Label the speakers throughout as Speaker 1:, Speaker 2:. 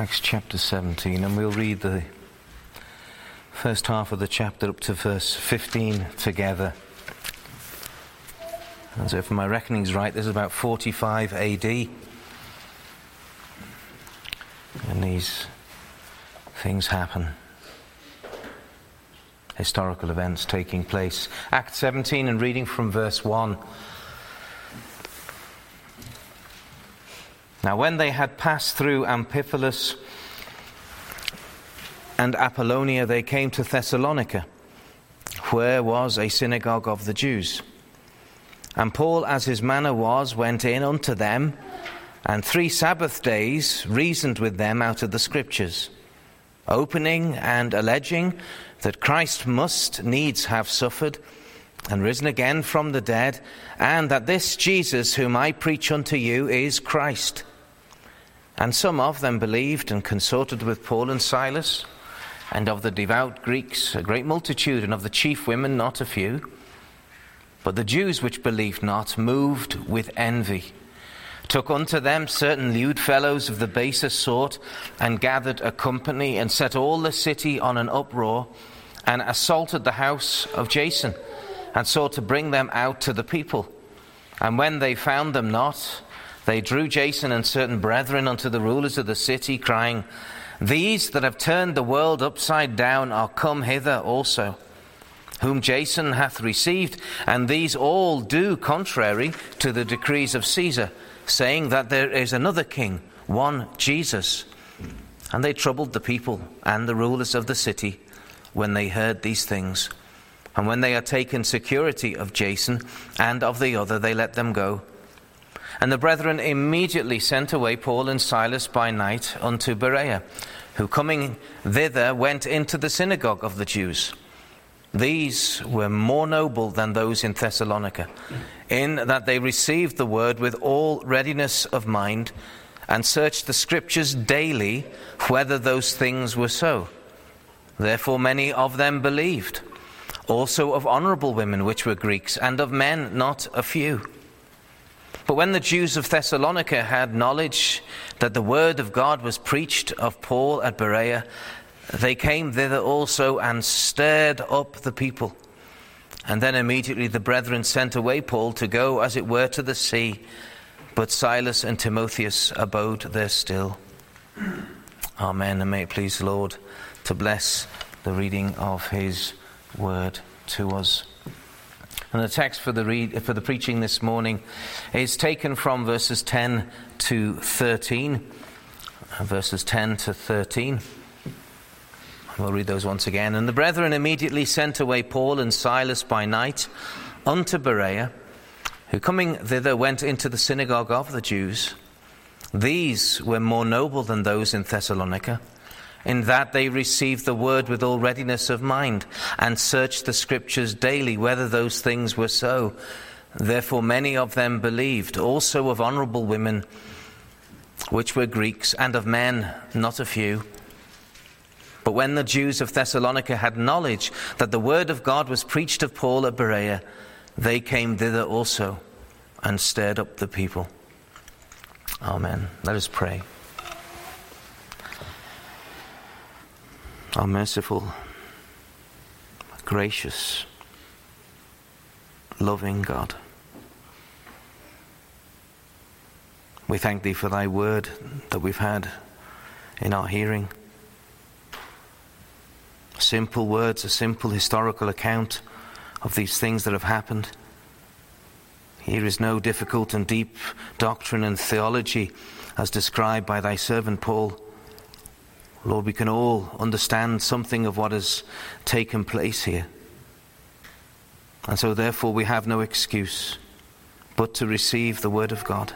Speaker 1: Acts chapter 17, and we'll read the first half of the chapter up to verse 15 together. And so, if my reckoning's right, this is about 45 AD. And these things happen. Historical events taking place. Act 17 and reading from verse 1. Now, when they had passed through Amphipolis and Apollonia, they came to Thessalonica, where was a synagogue of the Jews. And Paul, as his manner was, went in unto them, and three Sabbath days reasoned with them out of the Scriptures, opening and alleging that Christ must needs have suffered and risen again from the dead, and that this Jesus whom I preach unto you is Christ. And some of them believed and consorted with Paul and Silas, and of the devout Greeks a great multitude, and of the chief women not a few. But the Jews which believed not, moved with envy, took unto them certain lewd fellows of the baser sort, and gathered a company, and set all the city on an uproar, and assaulted the house of Jason, and sought to bring them out to the people. And when they found them not, they drew Jason and certain brethren unto the rulers of the city, crying, These that have turned the world upside down are come hither also whom Jason hath received, and these all do contrary to the decrees of Caesar, saying that there is another king, one Jesus. And they troubled the people and the rulers of the city when they heard these things. And when they had taken security of Jason and of the other, they let them go. And the brethren immediately sent away Paul and Silas by night unto Berea, who coming thither went into the synagogue of the Jews. These were more noble than those in Thessalonica, in that they received the word with all readiness of mind and searched the scriptures daily whether those things were so. Therefore, many of them believed, also of honorable women which were Greeks, and of men not a few. But when the Jews of Thessalonica had knowledge that the word of God was preached of Paul at Berea, they came thither also and stirred up the people. And then immediately the brethren sent away Paul to go, as it were, to the sea. But Silas and Timotheus abode there still. Amen. And may it please the Lord to bless the reading of his word to us. And the text for the, read, for the preaching this morning is taken from verses 10 to 13. Uh, verses 10 to 13. We'll read those once again. And the brethren immediately sent away Paul and Silas by night unto Berea, who coming thither went into the synagogue of the Jews. These were more noble than those in Thessalonica, in that they received the word with all readiness of mind, and searched the scriptures daily whether those things were so. Therefore, many of them believed, also of honorable women, which were Greeks, and of men, not a few. But when the Jews of Thessalonica had knowledge that the word of God was preached of Paul at Berea, they came thither also and stirred up the people. Amen. Let us pray. Our merciful, gracious, loving God. We thank Thee for Thy word that we've had in our hearing simple words, a simple historical account of these things that have happened. Here is no difficult and deep doctrine and theology as described by thy servant Paul. Lord, we can all understand something of what has taken place here. And so, therefore, we have no excuse but to receive the Word of God.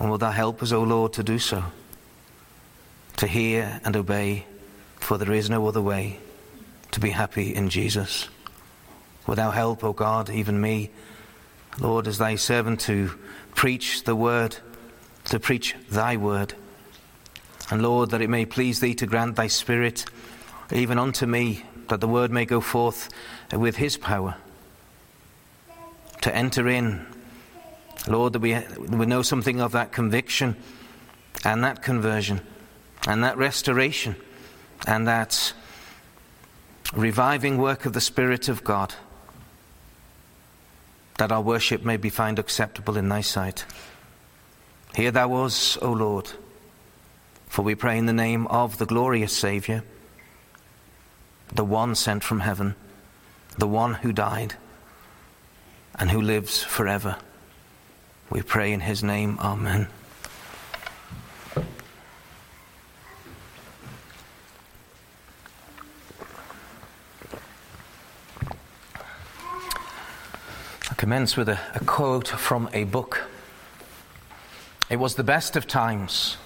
Speaker 1: And will thou help us, O Lord, to do so? To hear and obey for there is no other way to be happy in Jesus. Without help, O God, even me, Lord, as thy servant to preach the word, to preach thy word. And Lord, that it may please thee to grant thy spirit even unto me, that the word may go forth with his power. To enter in, Lord, that we, we know something of that conviction and that conversion and that restoration and that reviving work of the Spirit of God, that our worship may be found acceptable in thy sight. Hear thou us, O Lord, for we pray in the name of the glorious Saviour, the one sent from heaven, the one who died and who lives forever. We pray in his name, Amen. I commence with a, a quote from a book. It was the best of times,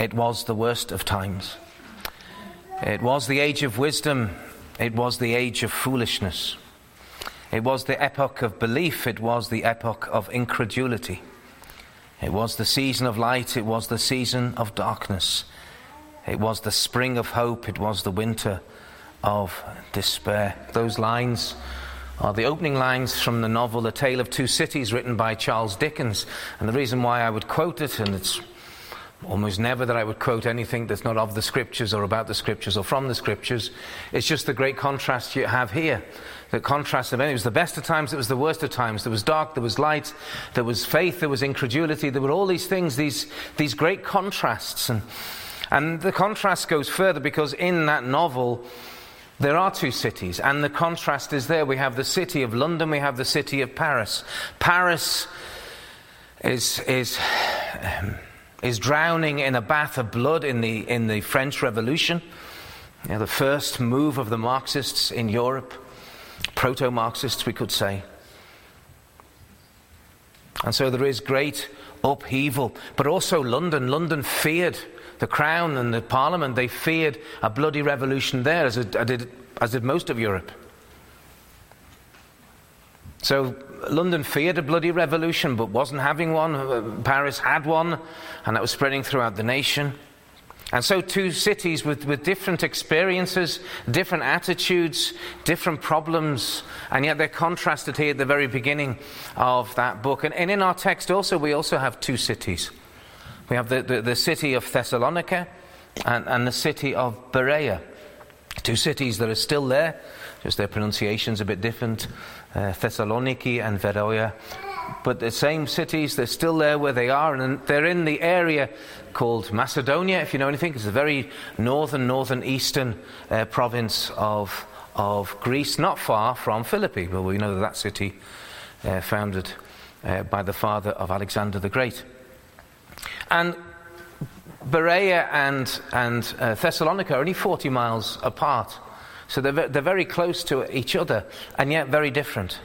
Speaker 1: it was the worst of times. It was the age of wisdom, it was the age of foolishness. It was the epoch of belief, it was the epoch of incredulity. It was the season of light, it was the season of darkness. It was the spring of hope, it was the winter of despair. Those lines are the opening lines from the novel A Tale of Two Cities, written by Charles Dickens. And the reason why I would quote it, and it's almost never that I would quote anything that's not of the scriptures or about the scriptures or from the scriptures, it's just the great contrast you have here the contrast of it. Was the best of times, it was the worst of times. There was dark, there was light, there was faith, there was incredulity, there were all these things, these, these great contrasts. And, and the contrast goes further because in that novel, there are two cities, and the contrast is there. We have the city of London, we have the city of Paris. Paris is, is, um, is drowning in a bath of blood in the, in the French Revolution, you know, the first move of the Marxists in Europe proto Marxists, we could say. And so there is great upheaval. But also London. London feared the Crown and the Parliament. They feared a bloody revolution there, as, it, as, did, as did most of Europe. So London feared a bloody revolution, but wasn't having one. Uh, Paris had one, and that was spreading throughout the nation. And so, two cities with, with different experiences, different attitudes, different problems, and yet they're contrasted here at the very beginning of that book. And, and in our text, also, we also have two cities. We have the, the, the city of Thessalonica and, and the city of Berea. Two cities that are still there, just their pronunciation's a bit different uh, Thessaloniki and Berea but the same cities, they're still there where they are, and they're in the area called Macedonia, if you know anything. It's a very northern, northern eastern uh, province of, of Greece, not far from Philippi, but we know that, that city uh, founded uh, by the father of Alexander the Great. And Berea and, and uh, Thessalonica are only 40 miles apart. So they're, they're very close to each other, and yet very different.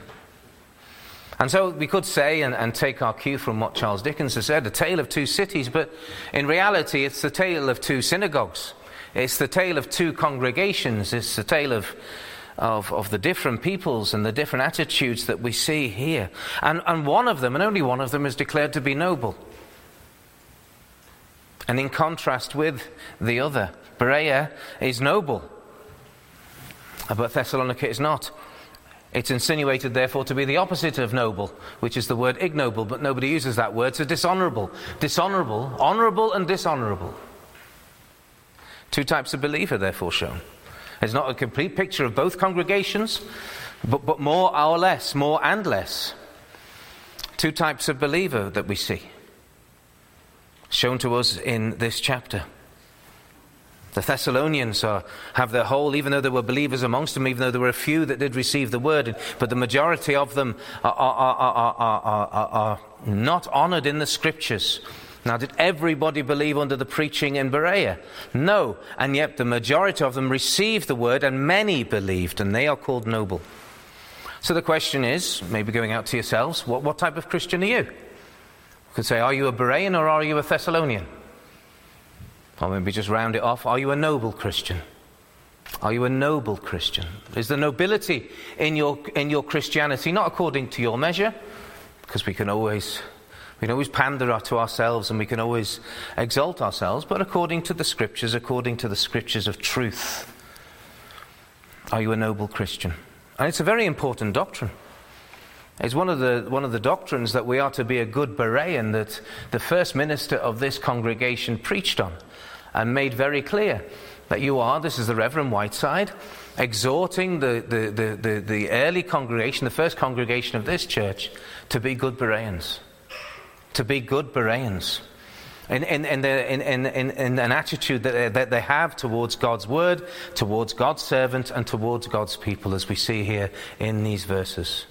Speaker 1: And so we could say and, and, take our cue from what Charles Dickens has said a tale of two cities, but in reality, it's the tale of two synagogues. It's the tale of two congregations. It's the tale of, of, of the different peoples and the different attitudes that we see here. And, and one of them, and only one of them, is declared to be noble. And in contrast with the other, Berea is noble, but Thessalonica is not. It's insinuated, therefore, to be the opposite of noble, which is the word ignoble, but nobody uses that word, so dishonorable. Dishonorable, honorable, and dishonorable. Two types of believer, therefore, shown. It's not a complete picture of both congregations, but, but more or less, more and less. Two types of believer that we see, shown to us in this chapter. The Thessalonians are, have their whole, even though there were believers amongst them, even though there were a few that did receive the word, but the majority of them are, are, are, are not honored in the scriptures. Now, did everybody believe under the preaching in Berea? No. And yet the majority of them received the word, and many believed, and they are called noble. So the question is, maybe going out to yourselves, what, what type of Christian are you? You could say, are you a Berean or are you a Thessalonian? Or maybe just round it off. Are you a noble Christian? Are you a noble Christian? Is there nobility in your, in your Christianity, not according to your measure, because we can always we can always pander to ourselves and we can always exalt ourselves, but according to the scriptures, according to the scriptures of truth. Are you a noble Christian? And it's a very important doctrine. It's one of, the, one of the doctrines that we are to be a good Berean that the first minister of this congregation preached on and made very clear that you are, this is the Reverend Whiteside, exhorting the, the, the, the, the early congregation, the first congregation of this church, to be good Bereans. To be good Bereans. In, in, in, the, in, in, in, an attitude that, uh, that they have towards God's word, towards God's servant, and towards God's people, as we see here in these verses.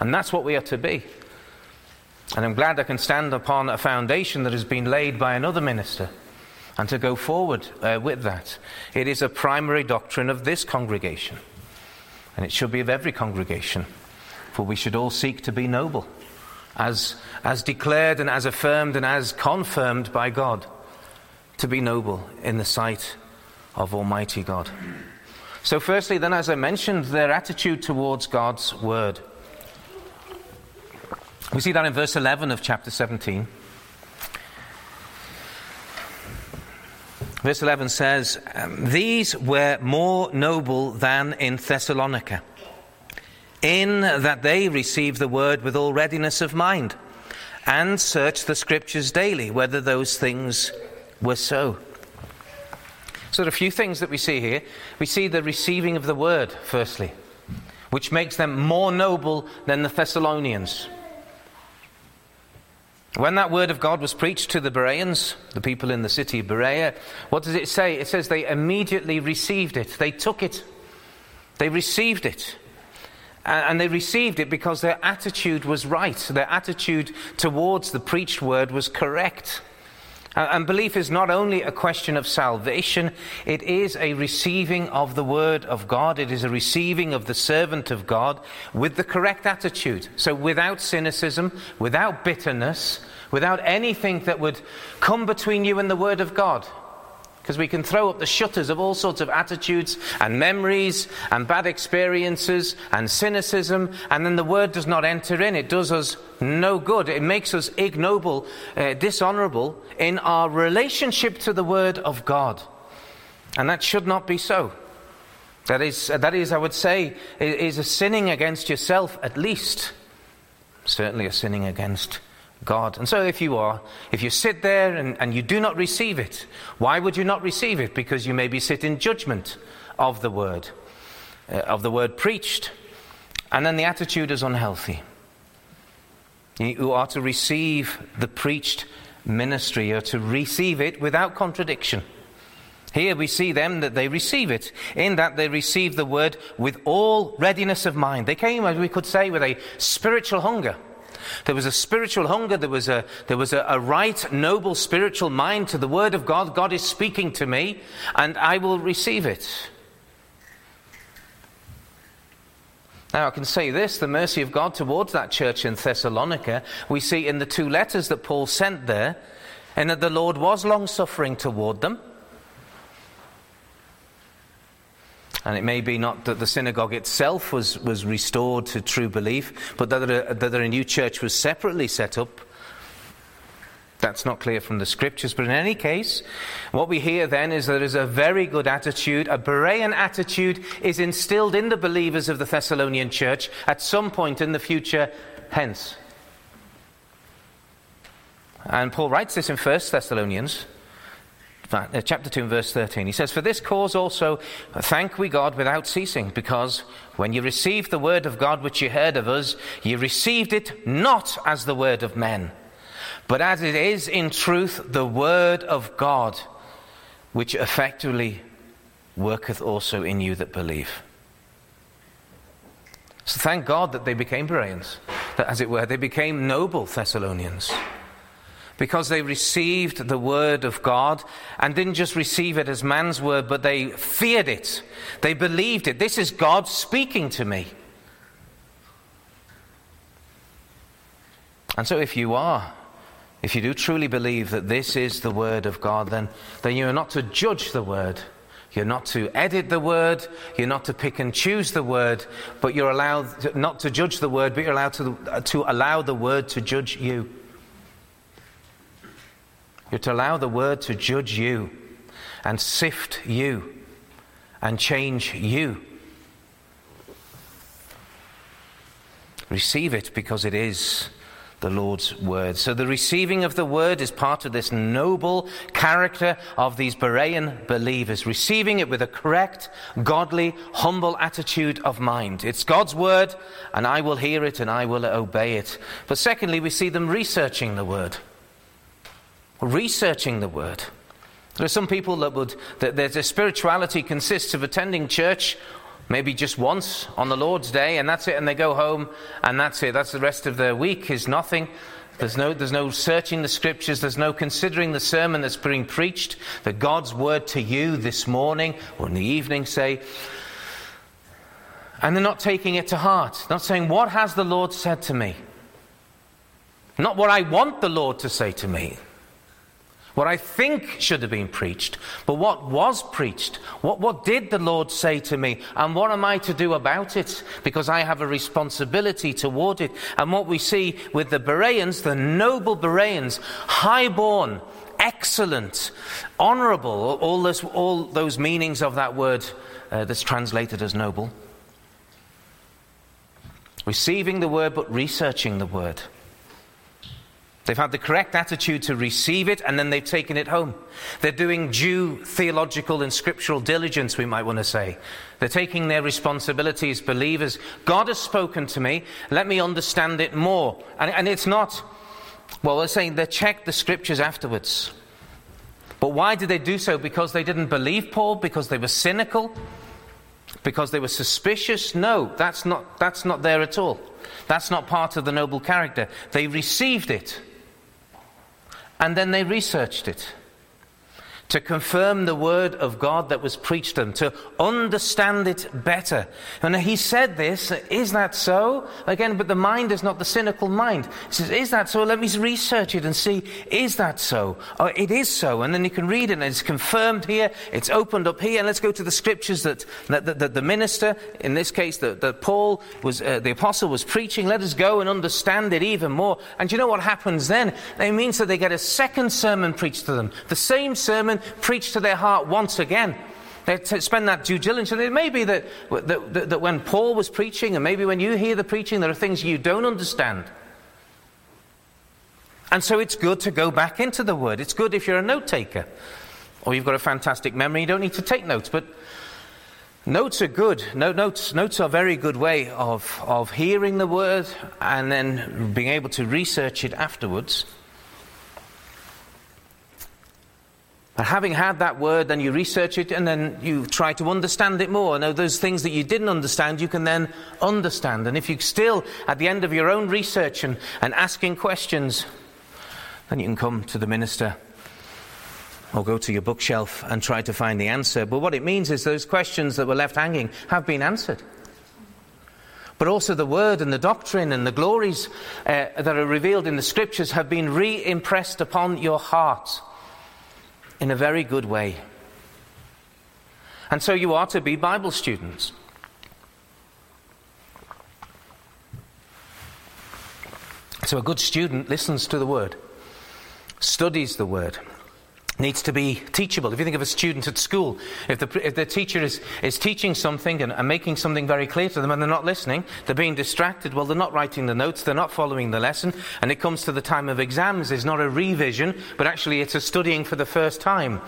Speaker 1: And that's what we are to be. And I'm glad I can stand upon a foundation that has been laid by another minister and to go forward uh, with that. It is a primary doctrine of this congregation, and it should be of every congregation, for we should all seek to be noble, as, as declared and as affirmed and as confirmed by God, to be noble in the sight of Almighty God. So, firstly, then, as I mentioned, their attitude towards God's word. We see that in verse 11 of chapter 17. Verse 11 says, um, These were more noble than in Thessalonica, in that they received the word with all readiness of mind, and searched the scriptures daily whether those things were so. So, there are a few things that we see here. We see the receiving of the word, firstly, which makes them more noble than the Thessalonians. When that word of God was preached to the Bereans, the people in the city of Berea, what does it say? It says they immediately received it. They took it. They received it. And they received it because their attitude was right. Their attitude towards the preached word was correct. And belief is not only a question of salvation, it is a receiving of the Word of God. It is a receiving of the servant of God with the correct attitude. So without cynicism, without bitterness, without anything that would come between you and the Word of God. Because we can throw up the shutters of all sorts of attitudes and memories and bad experiences and cynicism, and then the word does not enter in. It does us no good. It makes us ignoble, uh, dishonorable in our relationship to the word of God. And that should not be so. That is, that is I would say, is a sinning against yourself at least. Certainly a sinning against God. And so, if you are, if you sit there and, and you do not receive it, why would you not receive it? Because you maybe sit in judgment of the word, uh, of the word preached, and then the attitude is unhealthy. You are to receive the preached ministry, or to receive it without contradiction. Here we see them that they receive it, in that they receive the word with all readiness of mind. They came, as we could say, with a spiritual hunger. There was a spiritual hunger. There was a, there was a, a right, noble spiritual mind to the Word of God. God is speaking to me, and I will receive it. Now, I can say this the mercy of God towards that church in Thessalonica, we see in the two letters that Paul sent there, and that the Lord was long suffering toward them. And it may be not that the synagogue itself was, was restored to true belief, but that a, that a new church was separately set up. That's not clear from the scriptures, but in any case, what we hear then is there is a very good attitude, a Berean attitude is instilled in the believers of the Thessalonian church at some point in the future, hence. And Paul writes this in 1 Thessalonians uh, chapter 2 and verse 13. He says, For this cause also thank we God without ceasing, because when you received the word of God which you heard of us, you received it not as the word of men, but as it is in truth the word of God, which effectually worketh also in you that believe. So thank God that they became Bereans, that as it were, they became noble Thessalonians because they received the word of God and didn't just receive it as man's word, but they feared it. They believed it. This is God speaking to me. And so, if you are, if you do truly believe that this is the word of God, then, then you're not to judge the word. You're not to edit the word. You're not to pick and choose the word. But you're allowed to, not to judge the word, but you're allowed to, to allow the word to judge you. You're to allow the word to judge you and sift you and change you. Receive it because it is the Lord's word. So the receiving of the word is part of this noble character of these Berean believers, receiving it with a correct, godly, humble attitude of mind. It's God's word, and I will hear it and I will obey it. But secondly, we see them researching the word. Researching the word. There are some people that would, that their spirituality consists of attending church maybe just once on the Lord's Day, and that's it, and they go home, and that's it. That's the rest of their week is nothing. There's no, there's no searching the scriptures. There's no considering the sermon that's being preached, the God's word to you this morning or in the evening, say. And they're not taking it to heart, not saying, What has the Lord said to me? Not what I want the Lord to say to me what I think should have been preached, but what was preached. What, what did the Lord say to me? And what am I to do about it? Because I have a responsibility toward it. And what we see with the Bereans, the noble Bereans, high-born, excellent, honorable, all those, all those meanings of that word uh, that's translated as noble. Receiving the word, but researching the word. They've had the correct attitude to receive it and then they've taken it home. They're doing due theological and scriptural diligence, we might want to say. They're taking their responsibility as believers. God has spoken to me, let me understand it more. And, and it's not, well, they're saying they checked the scriptures afterwards. But why did they do so? Because they didn't believe Paul? Because they were cynical? Because they were suspicious? No, that's not, that's not there at all. That's not part of the noble character. They received it. And then they researched it to confirm the word of God that was preached to them, to understand it better. And he said this, is that so? Again, but the mind is not the cynical mind. He says, is that so? Let me research it and see, is that so? Oh, it is so. And then you can read it and it's confirmed here, it's opened up here. And let's go to the scriptures that, that, that, that the minister, in this case, that, that Paul was, uh, the apostle was preaching. Let us go and understand it even more. And you know what happens then? It means that they get a second sermon preached to them. The same sermon preach to their heart once again. They spend that due diligence. And it may be that, that, that, when Paul was preaching, and maybe when you hear the preaching, there are things you don't understand. And so it's good to go back into the Word. It's good if you're a note taker or you've got a fantastic memory, you don't need to take notes. But notes are good. notes, notes are a very good way of, of hearing the Word and then being able to research it afterwards. And having had that word, then you research it and then you try to understand it more. Now, those things that you didn't understand, you can then understand. And if you still, at the end of your own research and, and asking questions, then you can come to the minister or go to your bookshelf and try to find the answer. But what it means is those questions that were left hanging have been answered. But also the word and the doctrine and the glories uh, that are revealed in the scriptures have been re impressed upon your heart in a very good way. And so you are to be Bible students. So a good student listens to the word, studies the word, needs to be teachable. If you think of a student at school, if the, if the teacher is, is teaching something and, and, making something very clear to them and they're not listening, they're being distracted, well, they're not writing the notes, they're not following the lesson, and it comes to the time of exams, it's not a revision, but actually it's a studying for the first time.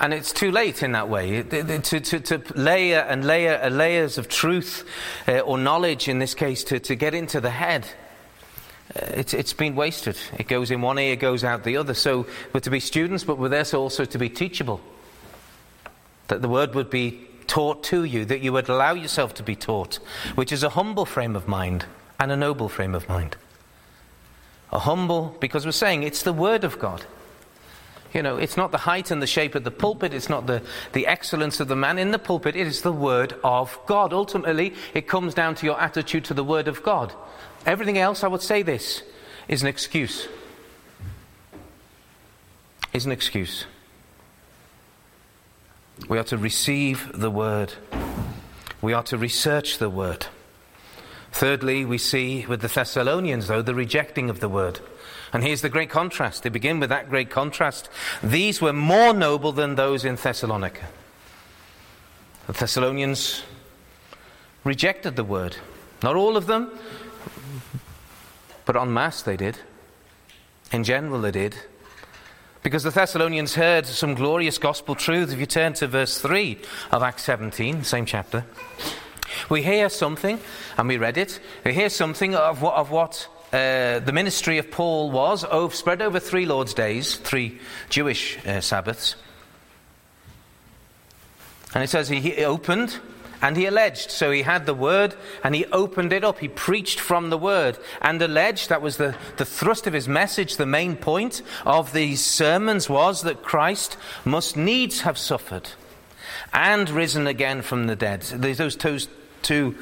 Speaker 1: And it's too late in that way to, to, to layer and layer layers of truth uh, or knowledge, in this case, to, to get into the head. Uh, it's, it's been wasted. It goes in one ear, goes out the other. So we're to be students, but we're there also to be teachable. That the word would be taught to you, that you would allow yourself to be taught, which is a humble frame of mind and a noble frame of mind. A humble, because we're saying it's the word of God. You know, it's not the height and the shape of the pulpit, it's not the, the excellence of the man in the pulpit, it is the word of God. Ultimately, it comes down to your attitude to the word of God. Everything else, I would say this, is an excuse. Is an excuse. We are to receive the word. We are to research the word. Thirdly, we see with the Thessalonians, though, the rejecting of the word. And here's the great contrast. They begin with that great contrast. These were more noble than those in Thessalonica. The Thessalonians rejected the word. Not all of them, But en masse they did. In general, they did. Because the Thessalonians heard some glorious gospel truth. If you turn to verse 3 of Acts 17, same chapter, we hear something, and we read it. We hear something of what, of what uh, the ministry of Paul was, over, spread over three Lord's days, three Jewish uh, Sabbaths. And it says he, he opened and he alleged. So he had the word and he opened it up. He preached from the word and alleged. That was the, the thrust of his message. The main point of these sermons was that Christ must needs have suffered and risen again from the dead. There's those two, two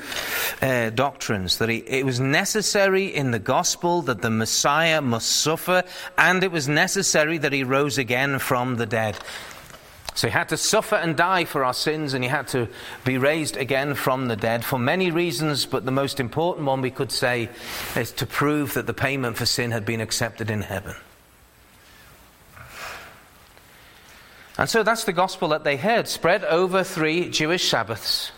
Speaker 1: uh, doctrines that he, it was necessary in the gospel that the Messiah must suffer, and it was necessary that he rose again from the dead. So he had to suffer and die for our sins, and he had to be raised again from the dead for many reasons, but the most important one we could say is to prove that the payment for sin had been accepted in heaven. And so that's the gospel that they heard, spread over three Jewish Sabbaths.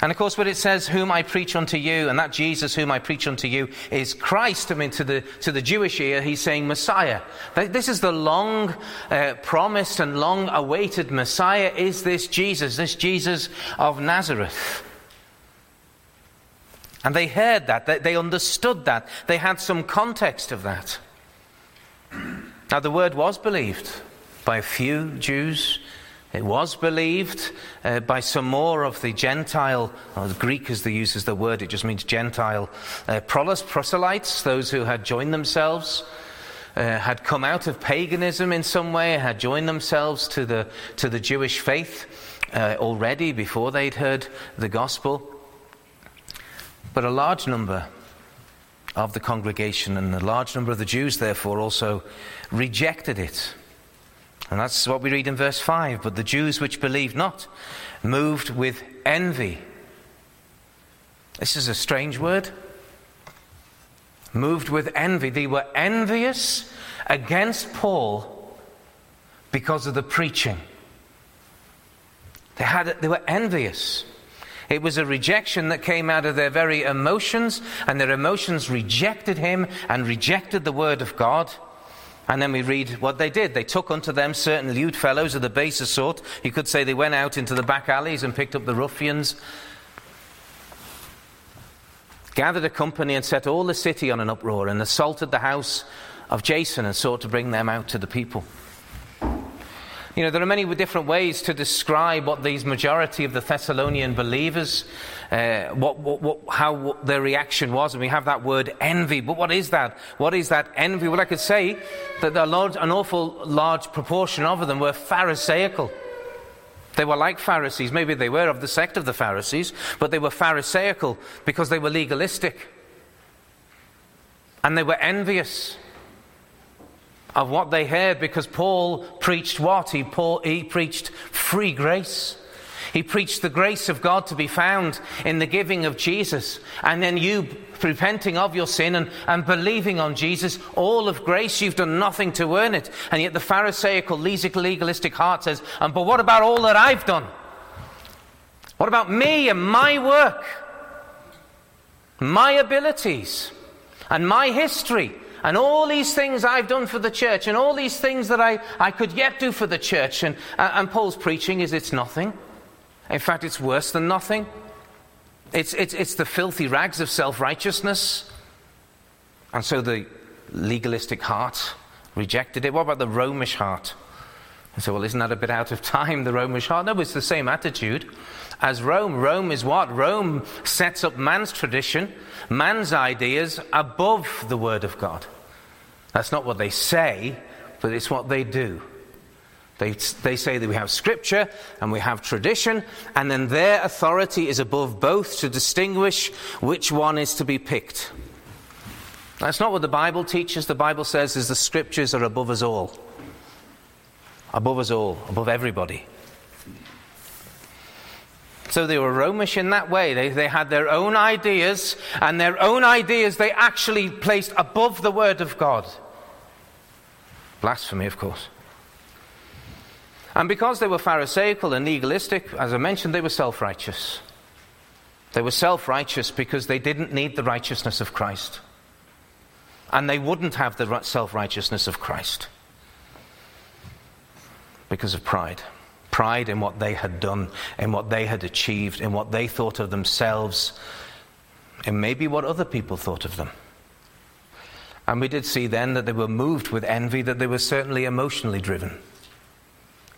Speaker 1: And of course, when it says, Whom I preach unto you, and that Jesus whom I preach unto you is Christ, I mean, to the, to the Jewish ear, he's saying Messiah. This is the long uh, promised and long awaited Messiah, is this Jesus, this Jesus of Nazareth. And they heard that, they, they understood that, they had some context of that. Now, the word was believed by a few Jews it was believed uh, by some more of the Gentile, or the Greek as they use the word, it just means Gentile uh, proselytes, those who had joined themselves, uh, had come out of paganism in some way, had joined themselves to the, to the Jewish faith uh, already before they'd heard the gospel. But a large number of the congregation and a large number of the Jews, therefore, also rejected it. And that's what we read in verse 5. But the Jews which believed not, moved with envy. This is a strange word. Moved with envy. They were envious against Paul because of the preaching. They, had, they were envious. It was a rejection that came out of their very emotions, and their emotions rejected him and rejected the word of God. And then we read what they did. They took unto them certain lewd fellows of the baser sort. You could say they went out into the back alleys and picked up the ruffians, gathered a company and set all the city on an uproar, and assaulted the house of Jason and sought to bring them out to the people. You know, there are many different ways to describe what these majority of the Thessalonian believers, uh, what, what, what, how their reaction was. And we have that word envy. But what is that? What is that envy? Well, I could say that large, an awful large proportion of them were Pharisaical. They were like Pharisees. Maybe they were of the sect of the Pharisees, but they were Pharisaical because they were legalistic. And they were envious of what they heard because Paul preached what? He, Paul, he preached free grace. He preached the grace of God to be found in the giving of Jesus. And then you repenting of your sin and, and believing on Jesus, all of grace, you've done nothing to earn it. And yet the Pharisaical, legalistic heart says, and, But what about all that I've done? What about me and my work? My abilities and my history? and all these things I've done for the church, and all these things that I, I could yet do for the church. And, and Paul's preaching is it's nothing. In fact, it's worse than nothing. It's, it's, it's the filthy rags of self righteousness. And so the legalistic heart rejected it. What about the Romish heart? And so, well, isn't that a bit out of time, the Romish heart? No, it's the same attitude as Rome. Rome is what? Rome sets up man's tradition, man's ideas above the Word of God. That's not what they say, but it's what they do. They, they say that we have scripture and we have tradition, and then their authority is above both to distinguish which one is to be picked. That's not what the Bible teaches. The Bible says is the scriptures are above us all. Above us all, above everybody. So they were Romish in that way. They, they had their own ideas, and their own ideas they actually placed above the Word of God. Blasphemy, of course. And because they were Pharisaical and legalistic, as I mentioned, they were self righteous. They were self righteous because they didn't need the righteousness of Christ. and they wouldn't have the self righteousness of Christ because of pride. Pride in what they had done, in what they had achieved, in what they thought of themselves, and maybe what other people thought of them. And we did see then that they were moved with envy, that they were certainly emotionally driven.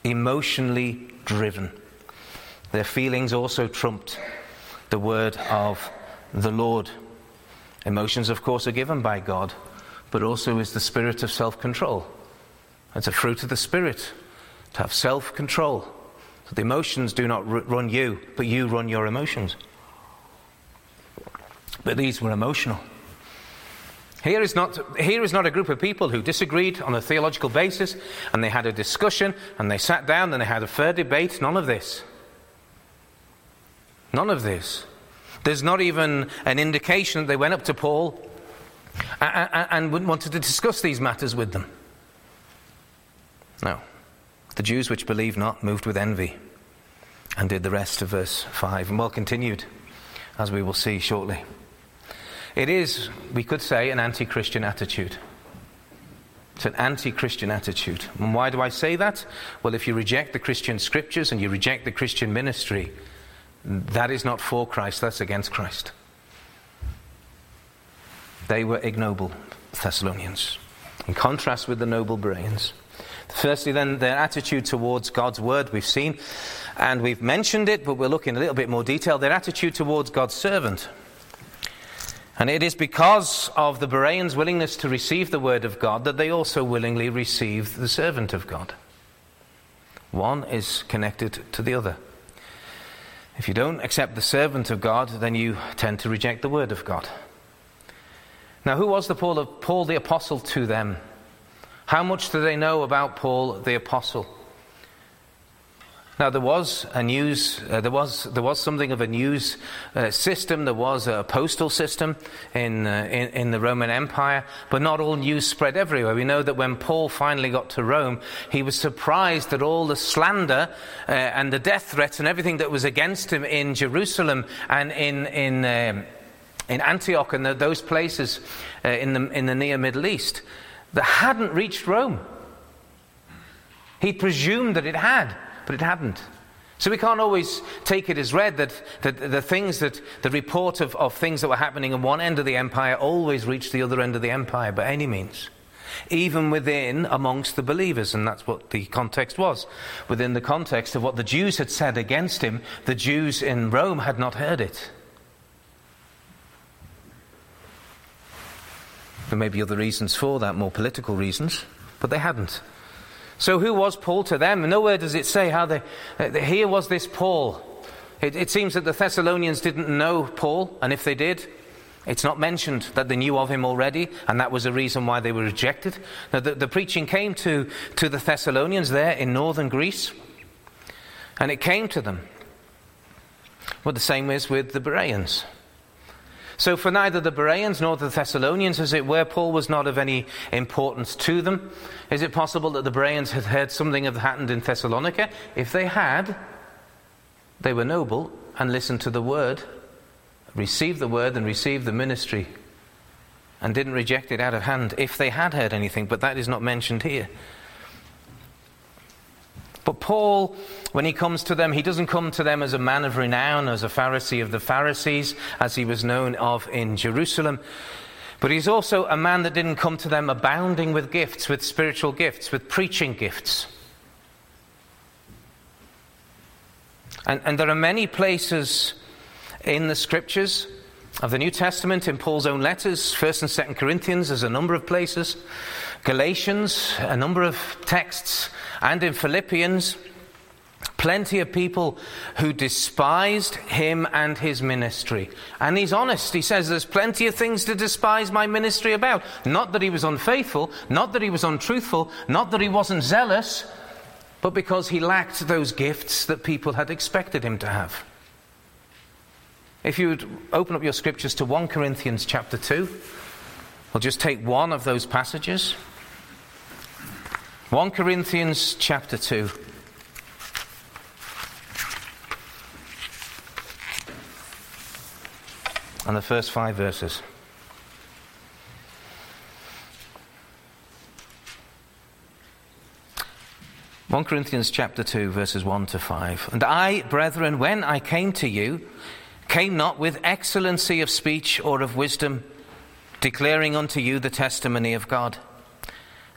Speaker 1: Emotionally driven. Their feelings also trumped the word of the Lord. Emotions, of course, are given by God, but also is the spirit of self control. It's a fruit of the Spirit to have self control. So the emotions do not run you, but you run your emotions. But these were emotional. Here is, not, here is not a group of people who disagreed on a theological basis and they had a discussion and they sat down and they had a fair debate. None of this. None of this. There's not even an indication that they went up to Paul and wanted to discuss these matters with them. No. The Jews which believed not moved with envy and did the rest of verse 5, and well continued, as we will see shortly. It is, we could say, an anti Christian attitude. It's an anti Christian attitude. And why do I say that? Well, if you reject the Christian scriptures and you reject the Christian ministry, that is not for Christ, that's against Christ. They were ignoble Thessalonians, in contrast with the noble Bereans. Firstly, then, their attitude towards God's word we've seen, and we've mentioned it, but we'll look in a little bit more detail. Their attitude towards God's servant. And it is because of the Bereans' willingness to receive the word of God that they also willingly receive the servant of God. One is connected to the other. If you don't accept the servant of God, then you tend to reject the word of God. Now, who was the Paul, Paul the apostle to them? How much do they know about Paul the apostle? Now there was a news, uh, there was there was something of a news uh, system. There was a postal system in, uh, in, in the Roman Empire, but not all news spread everywhere. We know that when Paul finally got to Rome, he was surprised that all the slander uh, and the death threats and everything that was against him in Jerusalem and in in. Um, in Antioch and the, those places uh, in, the, in the near Middle East that hadn't reached Rome. He presumed that it had but it hadn't. So we can't always take it as read that, that the things that the report of, of things that were happening in one end of the empire always reached the other end of the empire by any means. Even within amongst the believers, and that's what the context was. Within the context of what the Jews had said against him, the Jews in Rome had not heard it. There may be other reasons for that, more political reasons, but they hadn't. So, who was Paul to them? Nowhere does it say how they. Uh, here was this Paul. It, it seems that the Thessalonians didn't know Paul, and if they did, it's not mentioned that they knew of him already, and that was the reason why they were rejected. Now, the, the, preaching came to, to the Thessalonians there in northern Greece, and it came to them. Well, the same is with the Bereans. So, for neither the Bereans nor the Thessalonians, as it were, Paul was not of any importance to them. Is it possible that the Bereans had heard something had happened in Thessalonica? If they had, they were noble and listened to the word, received the word and received the ministry, and didn't reject it out of hand if they had heard anything, but that is not mentioned here. But Paul, when he comes to them, he doesn't come to them as a man of renown, as a Pharisee of the Pharisees, as he was known of in Jerusalem. But he's also a man that didn't come to them abounding with gifts, with spiritual gifts, with preaching gifts. And, and there are many places in the scriptures of the New Testament, in Paul's own letters, 1st and 2nd Corinthians, there's a number of places. Galatians, a number of texts and in Philippians, plenty of people who despised him and his ministry. And he's honest. He says there's plenty of things to despise my ministry about. Not that he was unfaithful, not that he was untruthful, not that he wasn't zealous, but because he lacked those gifts that people had expected him to have. If you would open up your scriptures to 1 Corinthians chapter 2, we'll just take one of those passages. 1 Corinthians chapter 2. And the first five verses. One Corinthians chapter two, verses one to five. And I, brethren, when I came to you, came not with excellency of speech or of wisdom, declaring unto you the testimony of God.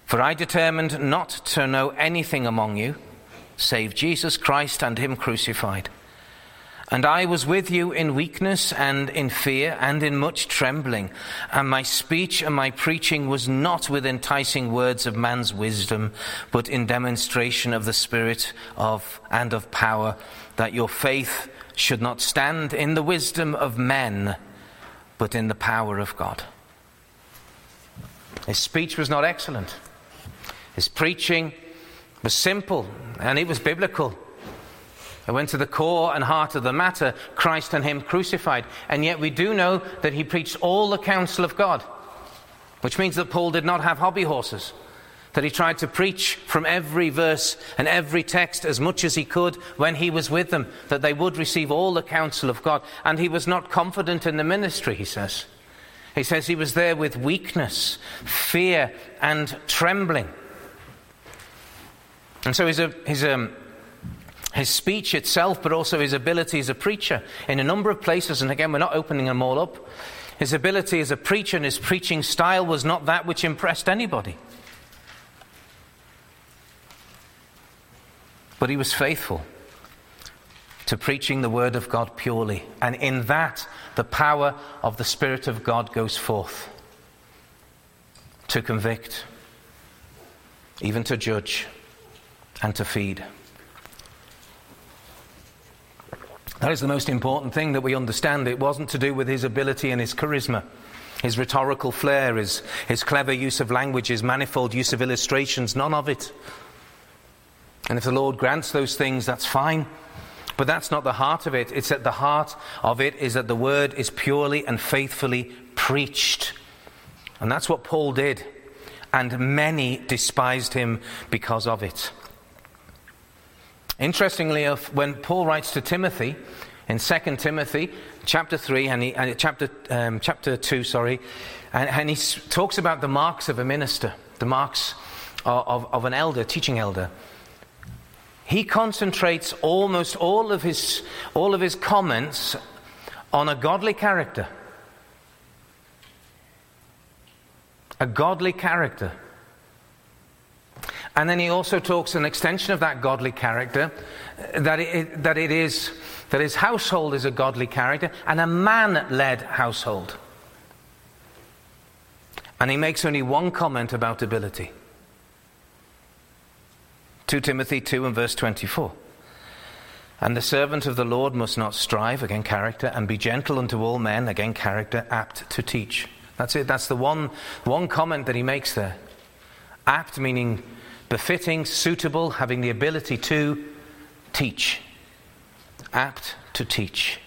Speaker 1: For I determined not to know anything among you, save Jesus Christ and him crucified. And I was with you in weakness and in fear and in much trembling. And my speech and my preaching was not with enticing words of man's wisdom, but in demonstration of the Spirit of and of power, that your faith should not stand in the wisdom of men, but in the power of God. His speech was not excellent. His preaching was simple and it was biblical. It went to the core and heart of the matter Christ and Him crucified. And yet we do know that he preached all the counsel of God, which means that Paul did not have hobby horses. That he tried to preach from every verse and every text as much as he could when he was with them, that they would receive all the counsel of God. And he was not confident in the ministry, he says. He says he was there with weakness, fear, and trembling. And so his, his um, his speech itself, but also his ability as a preacher in a number of places. And again, we're not opening them all up. His ability as a preacher and his preaching style was not that which impressed anybody. But he was faithful to preaching the word of God purely. And in that, the power of the Spirit of God goes forth to convict, even to judge, and to feed. That is the most important thing that we understand. It wasn't to do with his ability and his charisma, his rhetorical flair, his, his clever use of language, his manifold use of illustrations, none of it. And if the Lord grants those things, that's fine. But that's not the heart of it. It's at the heart of it is that the word is purely and faithfully preached. And that's what Paul did. And many despised him because of it. Interestingly, when Paul writes to Timothy in 2 Timothy chapter 3 and, he, and chapter, um, chapter 2, sorry, and, and, he talks about the marks of a minister, the marks of, of, of an elder, teaching elder. He concentrates almost all of his, all of his comments on a godly character. A godly character. And then he also talks an extension of that godly character, that it, that it is that his household is a godly character and a man-led household. And he makes only one comment about ability. 2 Timothy 2 and verse 24. And the servant of the Lord must not strive, again, character, and be gentle unto all men, again, character, apt to teach. That's it. That's the one, one comment that he makes there. Apt meaning befitting, suitable, having the ability to teach, apt to teach.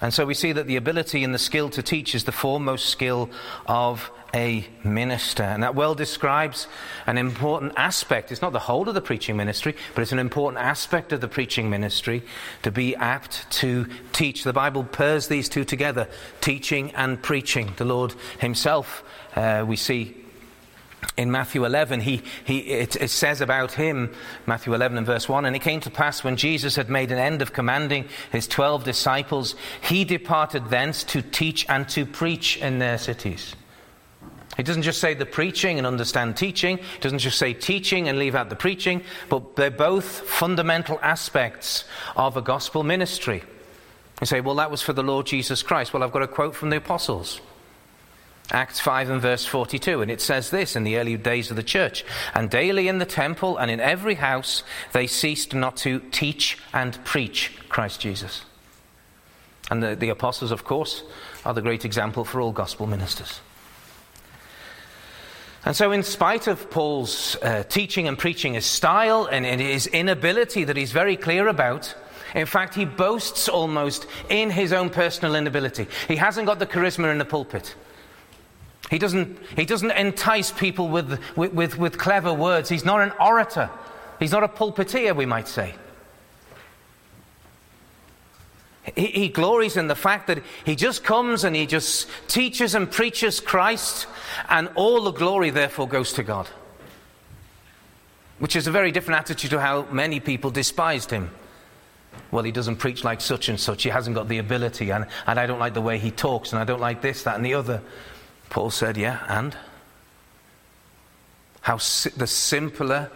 Speaker 1: And so we see that the ability and the skill to teach is the foremost skill of a minister. And that well describes an important aspect. It's not the whole of the preaching ministry, but it's an important aspect of the preaching ministry to be apt to teach. The Bible pairs these two together teaching and preaching. The Lord Himself, uh, we see in Matthew 11, he, he, it, it, says about him, Matthew 11 and verse 1, and it came to pass when Jesus had made an end of commanding his twelve disciples, he departed thence to teach and to preach in their cities. He doesn't just say the preaching and understand teaching, he doesn't just say teaching and leave out the preaching, but they're both fundamental aspects of a gospel ministry. You say, well, that was for the Lord Jesus Christ. Well, I've got a quote from the apostles. Acts 5 and verse 42, and it says this in the early days of the church And daily in the temple and in every house they ceased not to teach and preach Christ Jesus. And the, the apostles, of course, are the great example for all gospel ministers. And so, in spite of Paul's uh, teaching and preaching, his style and, and his inability that he's very clear about, in fact, he boasts almost in his own personal inability. He hasn't got the charisma in the pulpit. He doesn't, he doesn't entice people with, with, with, with clever words. He's not an orator. He's not a pulpiteer, we might say. He, he, glories in the fact that he just comes and he just teaches and preaches Christ, and all the glory, therefore, goes to God. which is a very different attitude to how many people despised him. Well, he doesn't preach like such and such. He hasn't got the ability, and, and I don't like the way he talks, and I don't like this, that, and the other. Paul said, Yeah, and? How si- the simpler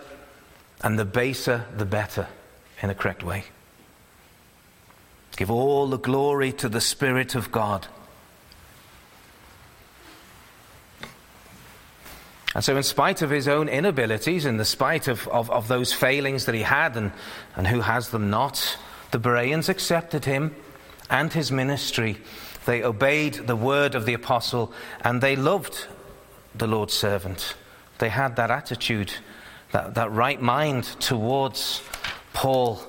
Speaker 1: and the baser, the better, in a correct way. Give all the glory to the Spirit of God. And so, in spite of his own inabilities, in the spite of, of, of those failings that he had, and, and who has them not, the Bereans accepted him and his ministry. They obeyed the word of the apostle, and they loved the Lord's servant. They had that attitude, that, that right mind towards Paul.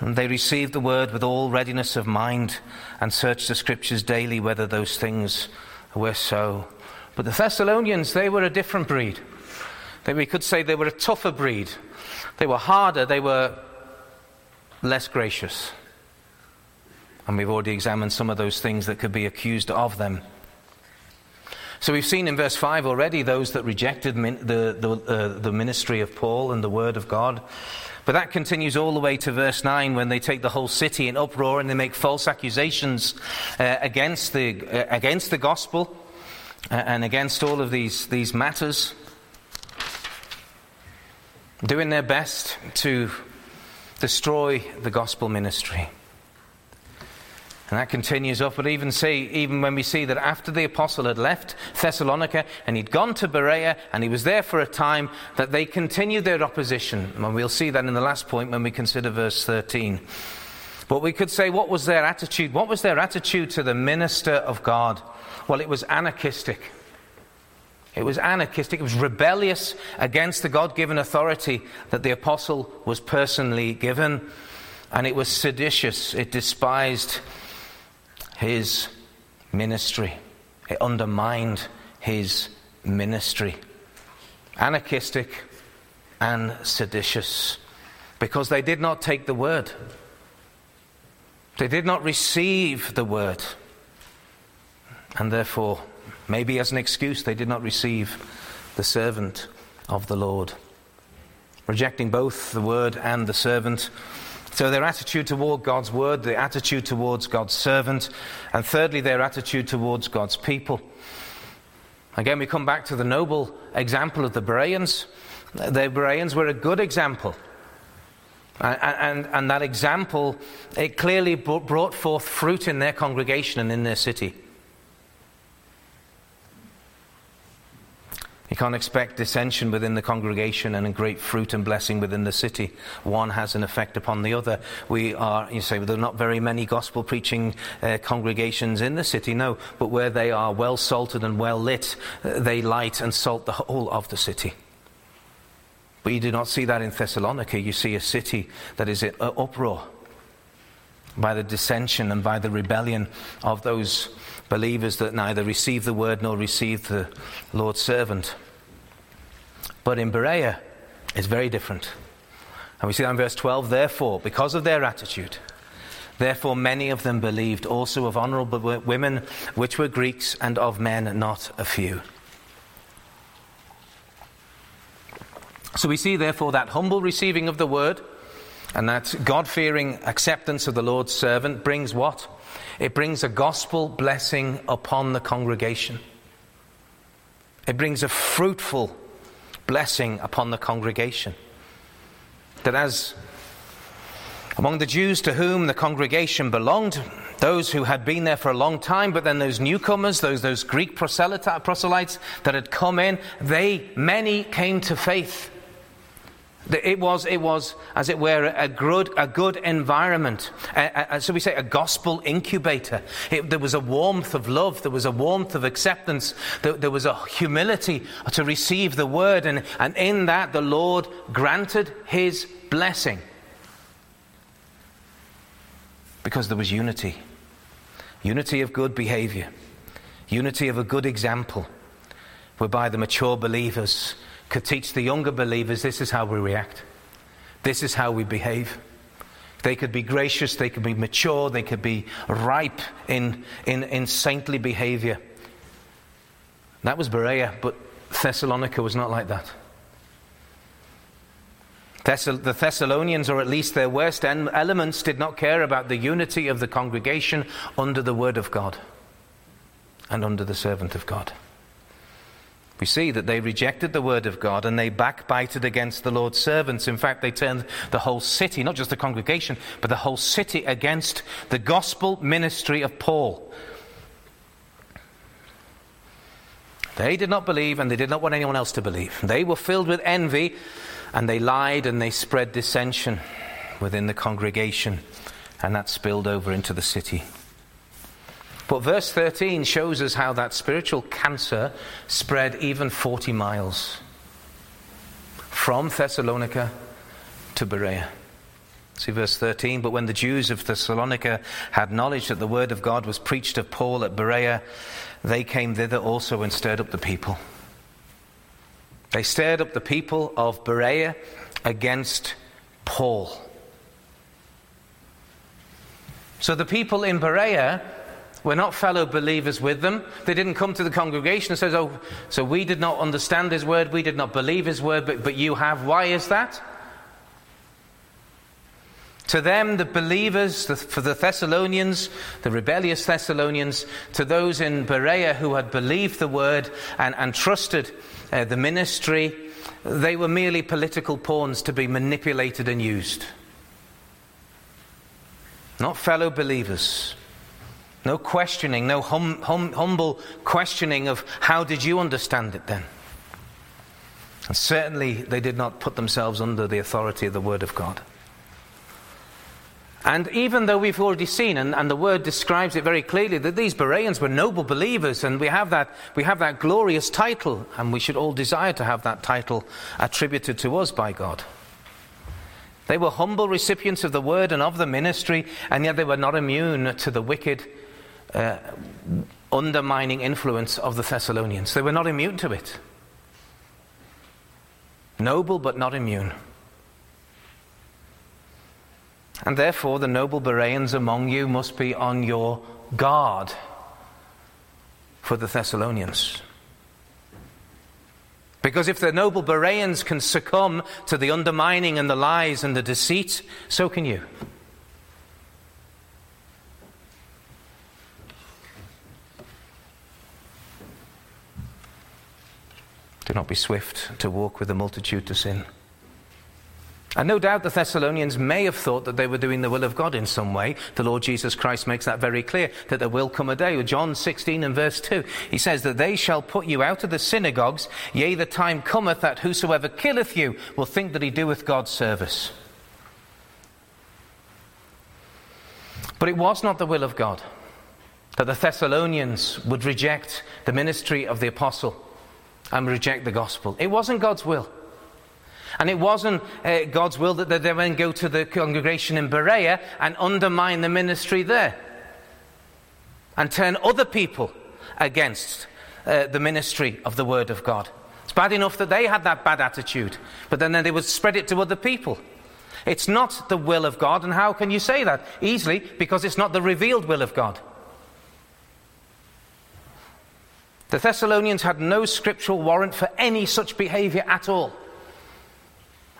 Speaker 1: And they received the word with all readiness of mind and searched the scriptures daily whether those things were so. But the Thessalonians, they were a different breed. They, we could say they were a tougher breed. They were harder, they were less gracious. And we've already examined some of those things that could be accused of them. So we've seen in verse 5 already those that rejected min- the, the, uh, the ministry of Paul and the word of God. But that continues all the way to verse 9 when they take the whole city in uproar and they make false accusations uh, against, the, uh, against the gospel and against all of these, these matters, doing their best to destroy the gospel ministry. And that continues up, but even see, even when we see that after the apostle had left Thessalonica and he'd gone to Berea and he was there for a time, that they continued their opposition. And we'll see that in the last point when we consider verse 13. But we could say, what was their attitude? What was their attitude to the minister of God? Well, it was anarchistic. It was anarchistic. It was rebellious against the God given authority that the apostle was personally given. And it was seditious. It despised his ministry, it undermined his ministry. Anarchistic and seditious because they did not take the word. They did not receive the word. And therefore, maybe as an excuse, they did not receive the servant of the Lord. Rejecting both the word and the servant. So, their attitude toward God's word, their attitude towards God's servant, and thirdly, their attitude towards God's people. Again, we come back to the noble example of the Bereans. The Bereans were a good example. And, and, and, that example, it clearly brought forth fruit in their congregation and in their city. You can't expect dissension within the congregation and a great fruit and blessing within the city. One has an effect upon the other. We are, you say, there are not very many gospel preaching uh, congregations in the city, no, but where they are well salted and well lit, uh, they light and salt the whole of the city. But you do not see that in Thessalonica. You see a city that is in uproar by the dissension and by the rebellion of those believers that neither receive the word nor receive the Lord's servant. But in Berea, it's very different. And we see that in verse 12, therefore, because of their attitude, therefore many of them believed also of honorable women, which were Greeks, and of men not a few. So we see, therefore, that humble receiving of the word and that God fearing acceptance of the Lord's servant brings what? It brings a gospel blessing upon the congregation. It brings a fruitful blessing upon the congregation. That as among the Jews to whom the congregation belonged, those who had been there for a long time, but then those newcomers, those, those Greek proselytes that had come in, they, many came to faith. It was, it was, as it were, a good, a good environment. So we say a gospel incubator. It, there was a warmth of love, there was a warmth of acceptance, there, there was a humility to receive the word, and, and in that the Lord granted his blessing. Because there was unity unity of good behavior, unity of a good example, whereby the mature believers could teach the younger believers this is how we react, this is how we behave. They could be gracious, they could be mature, they could be ripe in, in, in saintly behavior. That was Berea, but Thessalonica was not like that. The Thessalonians, or at least their worst elements, did not care about the unity of the congregation under the Word of God and under the servant of God. We see that they rejected the word of God and they backbited against the Lord's servants. In fact, they turned the whole city, not just the congregation, but the whole city against the gospel ministry of Paul. They did not believe and they did not want anyone else to believe. They were filled with envy and they lied and they spread dissension within the congregation, and that spilled over into the city. But verse 13 shows us how that spiritual cancer spread even 40 miles from Thessalonica to Berea. See verse 13. But when the Jews of Thessalonica had knowledge that the word of God was preached of Paul at Berea, they came thither also and stirred up the people. They stirred up the people of Berea against Paul. So the people in Berea we're not fellow believers with them. They didn't come to the congregation and say, Oh, so we did not understand his word, we did not believe his word, but, but you have. Why is that? To them, the believers, the, for the Thessalonians, the rebellious Thessalonians, to those in Berea who had believed the word and, and trusted uh, the ministry, they were merely political pawns to be manipulated and used. Not fellow believers. No questioning, no hum, hum, humble questioning of how did you understand it then? And certainly they did not put themselves under the authority of the Word of God. And even though we've already seen, and, and, the word describes it very clearly, that these Bereans were noble believers, and we have, that, we have that glorious title, and we should all desire to have that title attributed to us by God. They were humble recipients of the word and of the ministry, and yet they were not immune to the wicked uh, undermining influence of the Thessalonians. They were not immune to it. Noble, but not immune. And therefore, the noble Bereans among you must be on your guard for the Thessalonians. Because if the noble Bereans can succumb to the undermining and the lies and the deceit, so can you. Not be swift to walk with the multitude to sin. And no doubt the Thessalonians may have thought that they were doing the will of God in some way. The Lord Jesus Christ makes that very clear, that there will come a day. John 16 and verse 2, he says that they shall put you out of the synagogues, yea, the time cometh that whosoever killeth you will think that he doeth God's service. But it was not the will of God that the Thessalonians would reject the ministry of the apostle and reject the gospel. It wasn't God's will. And it wasn't uh, God's will that they then go to the congregation in Berea and undermine the ministry there and turn other people against uh, the ministry of the Word of God. It's bad enough that they had that bad attitude, but then they would spread it to other people. It's not the will of God, and how can you say that? Easily, because it's not the revealed will of God. The Thessalonians had no scriptural warrant for any such behavior at all.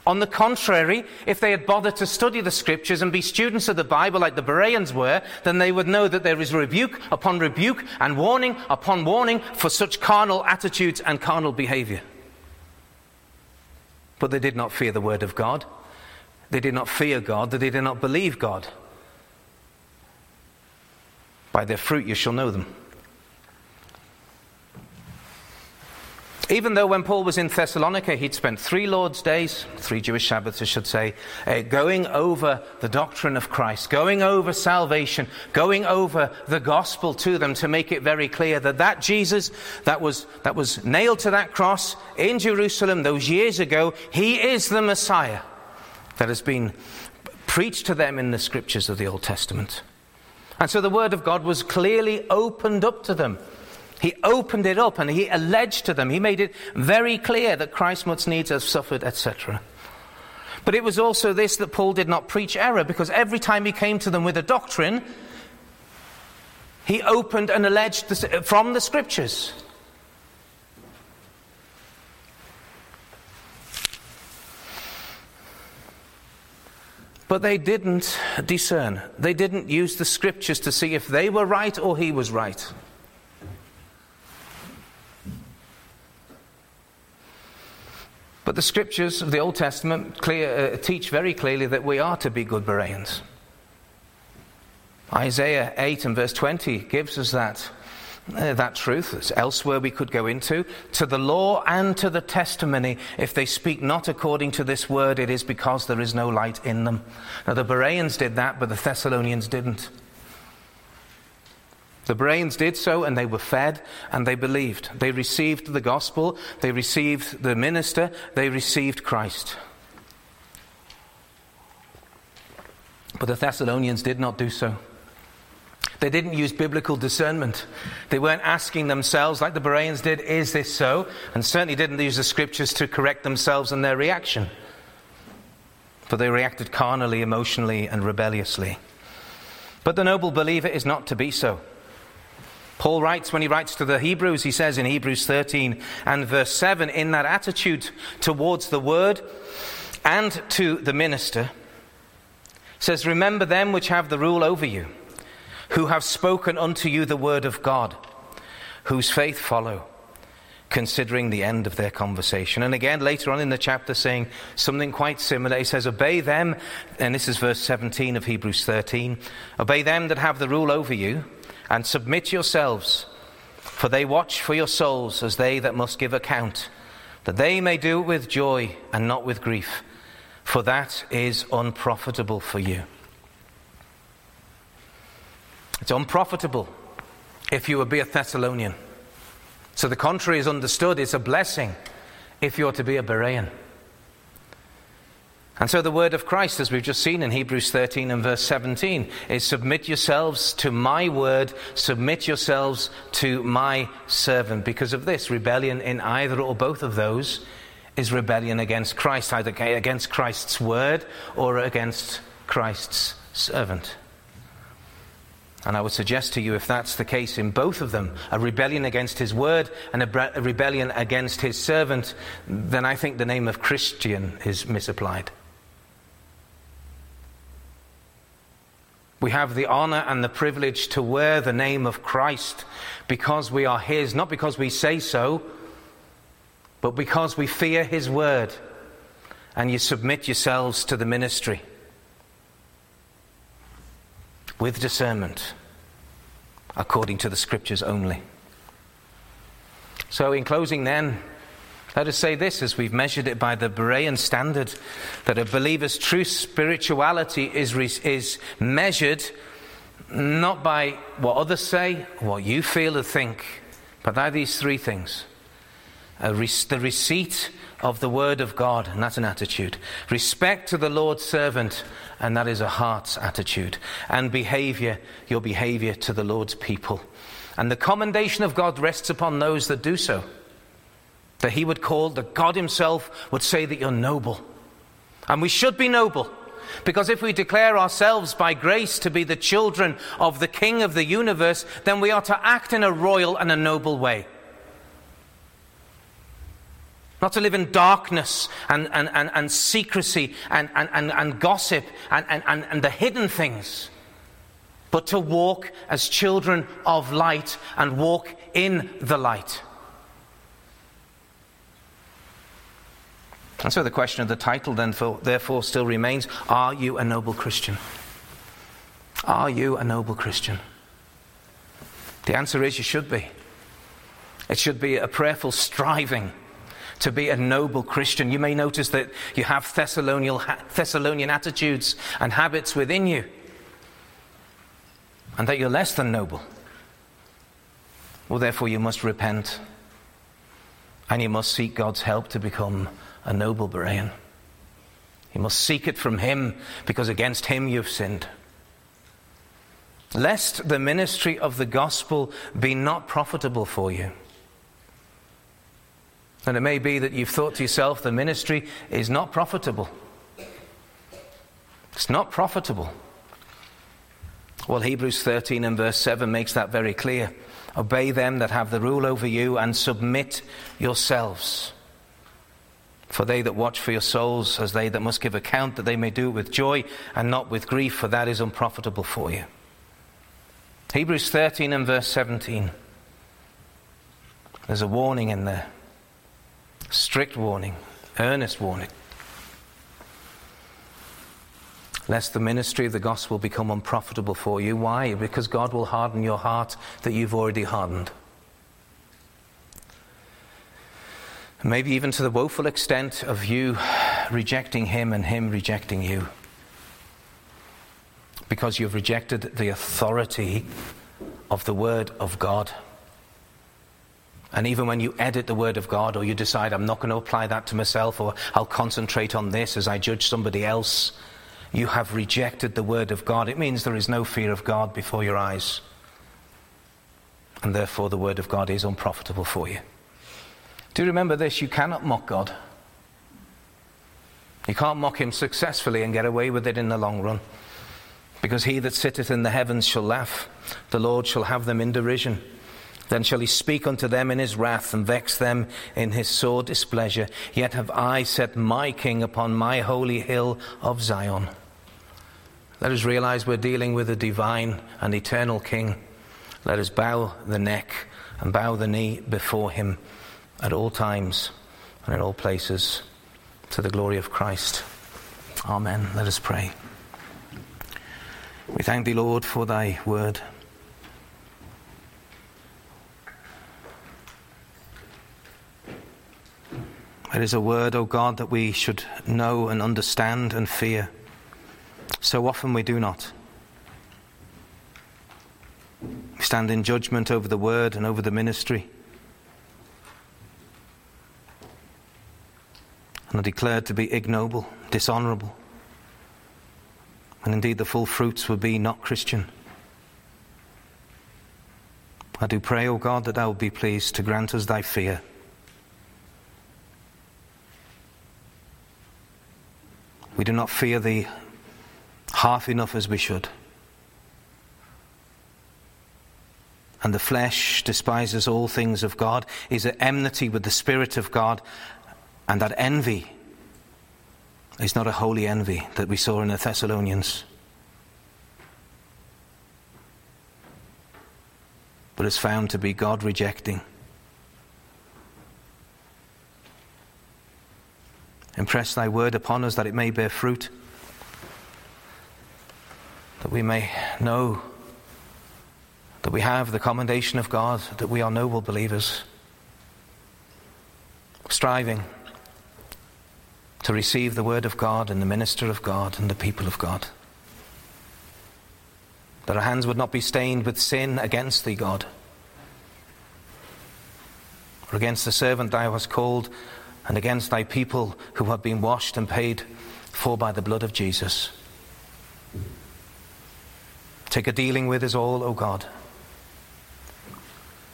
Speaker 1: On the contrary, if they had bothered to study the scriptures and be students of the Bible like the Bereans were, then they would know that there is rebuke upon rebuke and warning upon warning for such carnal attitudes and carnal behavior. But they did not fear the word of God. They did not fear God. They did not believe God. By their fruit you shall know them. Even though when Paul was in Thessalonica, he'd spent three Lord's days, three Jewish Sabbaths, I should say, uh, going over the doctrine of Christ, going over salvation, going over the gospel to them to make it very clear that that Jesus that was, that was nailed to that cross in Jerusalem those years ago, he is the Messiah that has been preached to them in the scriptures of the Old Testament. And so the word of God was clearly opened up to them. He opened it up and he alleged to them, he made it very clear that Christ must needs have suffered, etc. But it was also this that Paul did not preach error because every time he came to them with a doctrine, he opened and alleged uh, from the scriptures. But they didn't discern. They didn't use the scriptures to see if they were right or he was right. But the scriptures of the Old Testament clear, uh, teach very clearly that we are to be good Bereans. Isaiah 8 and verse 20 gives us that, uh, that truth. It's elsewhere we could go into. To the law and to the testimony, if they speak not according to this word, it is because there is no light in them. Now, the Bereans did that, but the Thessalonians didn't. The Bereans did so and they were fed and they believed. They received the gospel, they received the minister, they received Christ. But the Thessalonians did not do so. They didn't use biblical discernment. They weren't asking themselves, like the Bereans did, is this so? And certainly didn't use the scriptures to correct themselves and their reaction. For they reacted carnally, emotionally, and rebelliously. But the noble believer is not to be so. Paul writes, when he writes to the Hebrews, he says in Hebrews 13 and verse 7, in that attitude towards the word and to the minister, says, Remember them which have the rule over you, who have spoken unto you the word of God, whose faith follow, considering the end of their conversation. And again, later on in the chapter, saying something quite similar, he says, Obey them, and this is verse 17 of Hebrews 13, obey them that have the rule over you and submit yourselves, for they watch for your souls as they that must give account, that they may do it with joy and not with grief, for that is unprofitable for you. It's unprofitable if you would be a Thessalonian. So the contrary is understood. It's a blessing if you're to be a Berean. And so the word of Christ, as we've just seen in Hebrews 13 and verse 17, is submit yourselves to my word, submit yourselves to my servant. Because of this, rebellion in either or both of those is rebellion against Christ, either against Christ's word or against Christ's servant. And I would suggest to you, if that's the case in both of them, a rebellion against his word and a, rebellion against his servant, then I think the name of Christian is misapplied. We have the honor and the privilege to wear the name of Christ because we are His, not because we say so, but because we fear His word and you submit yourselves to the ministry with discernment according to the scriptures only. So, in closing, then, let us say this as we've measured it by the Berean standard that a believer's true spirituality is, is measured not by what others say, what you feel or think, but by these three things. The receipt of the Word of God, and that's an attitude, respect to the Lord's servant, and that is a heart's attitude, and behavior, your behavior to the Lord's people. And the commendation of God rests upon those that do so that he would call, that God himself would say that you're noble. And we should be noble. Because if we declare ourselves by grace to be the children of the King of the universe, then we are to act in a royal and a noble way. Not to live in darkness and, and, and, and secrecy and, and, and, and gossip and, and, and, and the hidden things, but to walk as children of light and walk in the light. And so the question of the title then for, therefore still remains Are you a noble Christian? Are you a noble Christian? The answer is you should be. It should be a prayerful striving to be a noble Christian. You may notice that you have Thessalonian, Thessalonian attitudes and habits within you, and that you're less than noble. Well, therefore, you must repent and you must seek God's help to become a noble Berean. You must seek it from him because against him you've sinned. Lest the ministry of the gospel be not profitable for you. And it may be that you've thought to yourself, the ministry is not profitable. It's not profitable. Well, Hebrews 13 and verse 7 makes that very clear. Obey them that have the rule over you and submit yourselves For they that watch for your souls, as they that must give account, that they may do it with joy and not with grief, for that is unprofitable for you. Hebrews 13 and verse 17. There's a warning in there. Strict warning, earnest warning. Lest the ministry of the gospel become unprofitable for you. Why? Because God will harden your heart that you've already hardened. Maybe even to the woeful extent of you rejecting Him and Him rejecting you. Because you've rejected the authority of the Word of God. And even when you edit the Word of God or you decide, I'm not going to apply that to myself or I'll concentrate on this as I judge somebody else, you have rejected the Word of God. It means there is no fear of God before your eyes. And therefore, the Word of God is unprofitable for you. Do remember this? You cannot mock God. You can't mock him successfully and get away with it in the long run. Because he that sitteth in the heavens shall laugh, the Lord shall have them in derision. Then shall he speak unto them in his wrath and vex them in his sore displeasure. Yet have I set my king upon my holy hill of Zion. Let us realize we're dealing with a divine and eternal king. Let us bow the neck and bow the knee before him at all times and in all places to the glory of Christ. Amen. Let us pray. We thank thee, Lord, for thy word. It is a word, O God, that we should know and understand and fear. So often we do not. We stand in judgment over the word and over the ministry. And are declared to be ignoble, dishonourable. And indeed, the full fruits would be not Christian. I do pray, O God, that thou will be pleased to grant us thy fear. We do not fear thee half enough as we should. And the flesh despises all things of God, is at enmity with the Spirit of God, and that envy is not a holy envy that we saw in the Thessalonians, but is found to be God rejecting. Impress thy word upon us that it may bear fruit, that we may know that we have the commendation of God, that we are noble believers, striving to receive the Word of God and the minister of God and the people of God. That our hands would not be stained with sin against thee, God, or against the servant thou hast called, and against thy people who have been washed and paid for by the blood of Jesus. Take a dealing with us all, O God,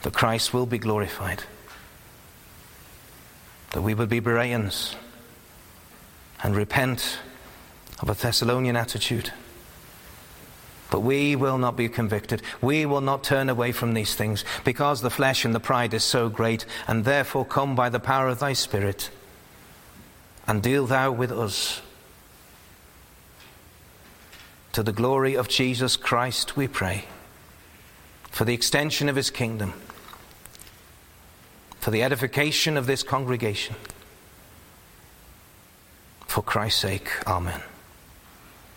Speaker 1: that Christ will be glorified, that we will be Bereans and repent of a Thessalonian attitude. But we will not be convicted. We will not turn away from these things because the flesh and the pride is so great, and therefore come by the power of thy Spirit and deal thou with us. To the glory of Jesus Christ, we pray, for the extension of his kingdom, for the edification of this congregation. For Christ's sake, Amen.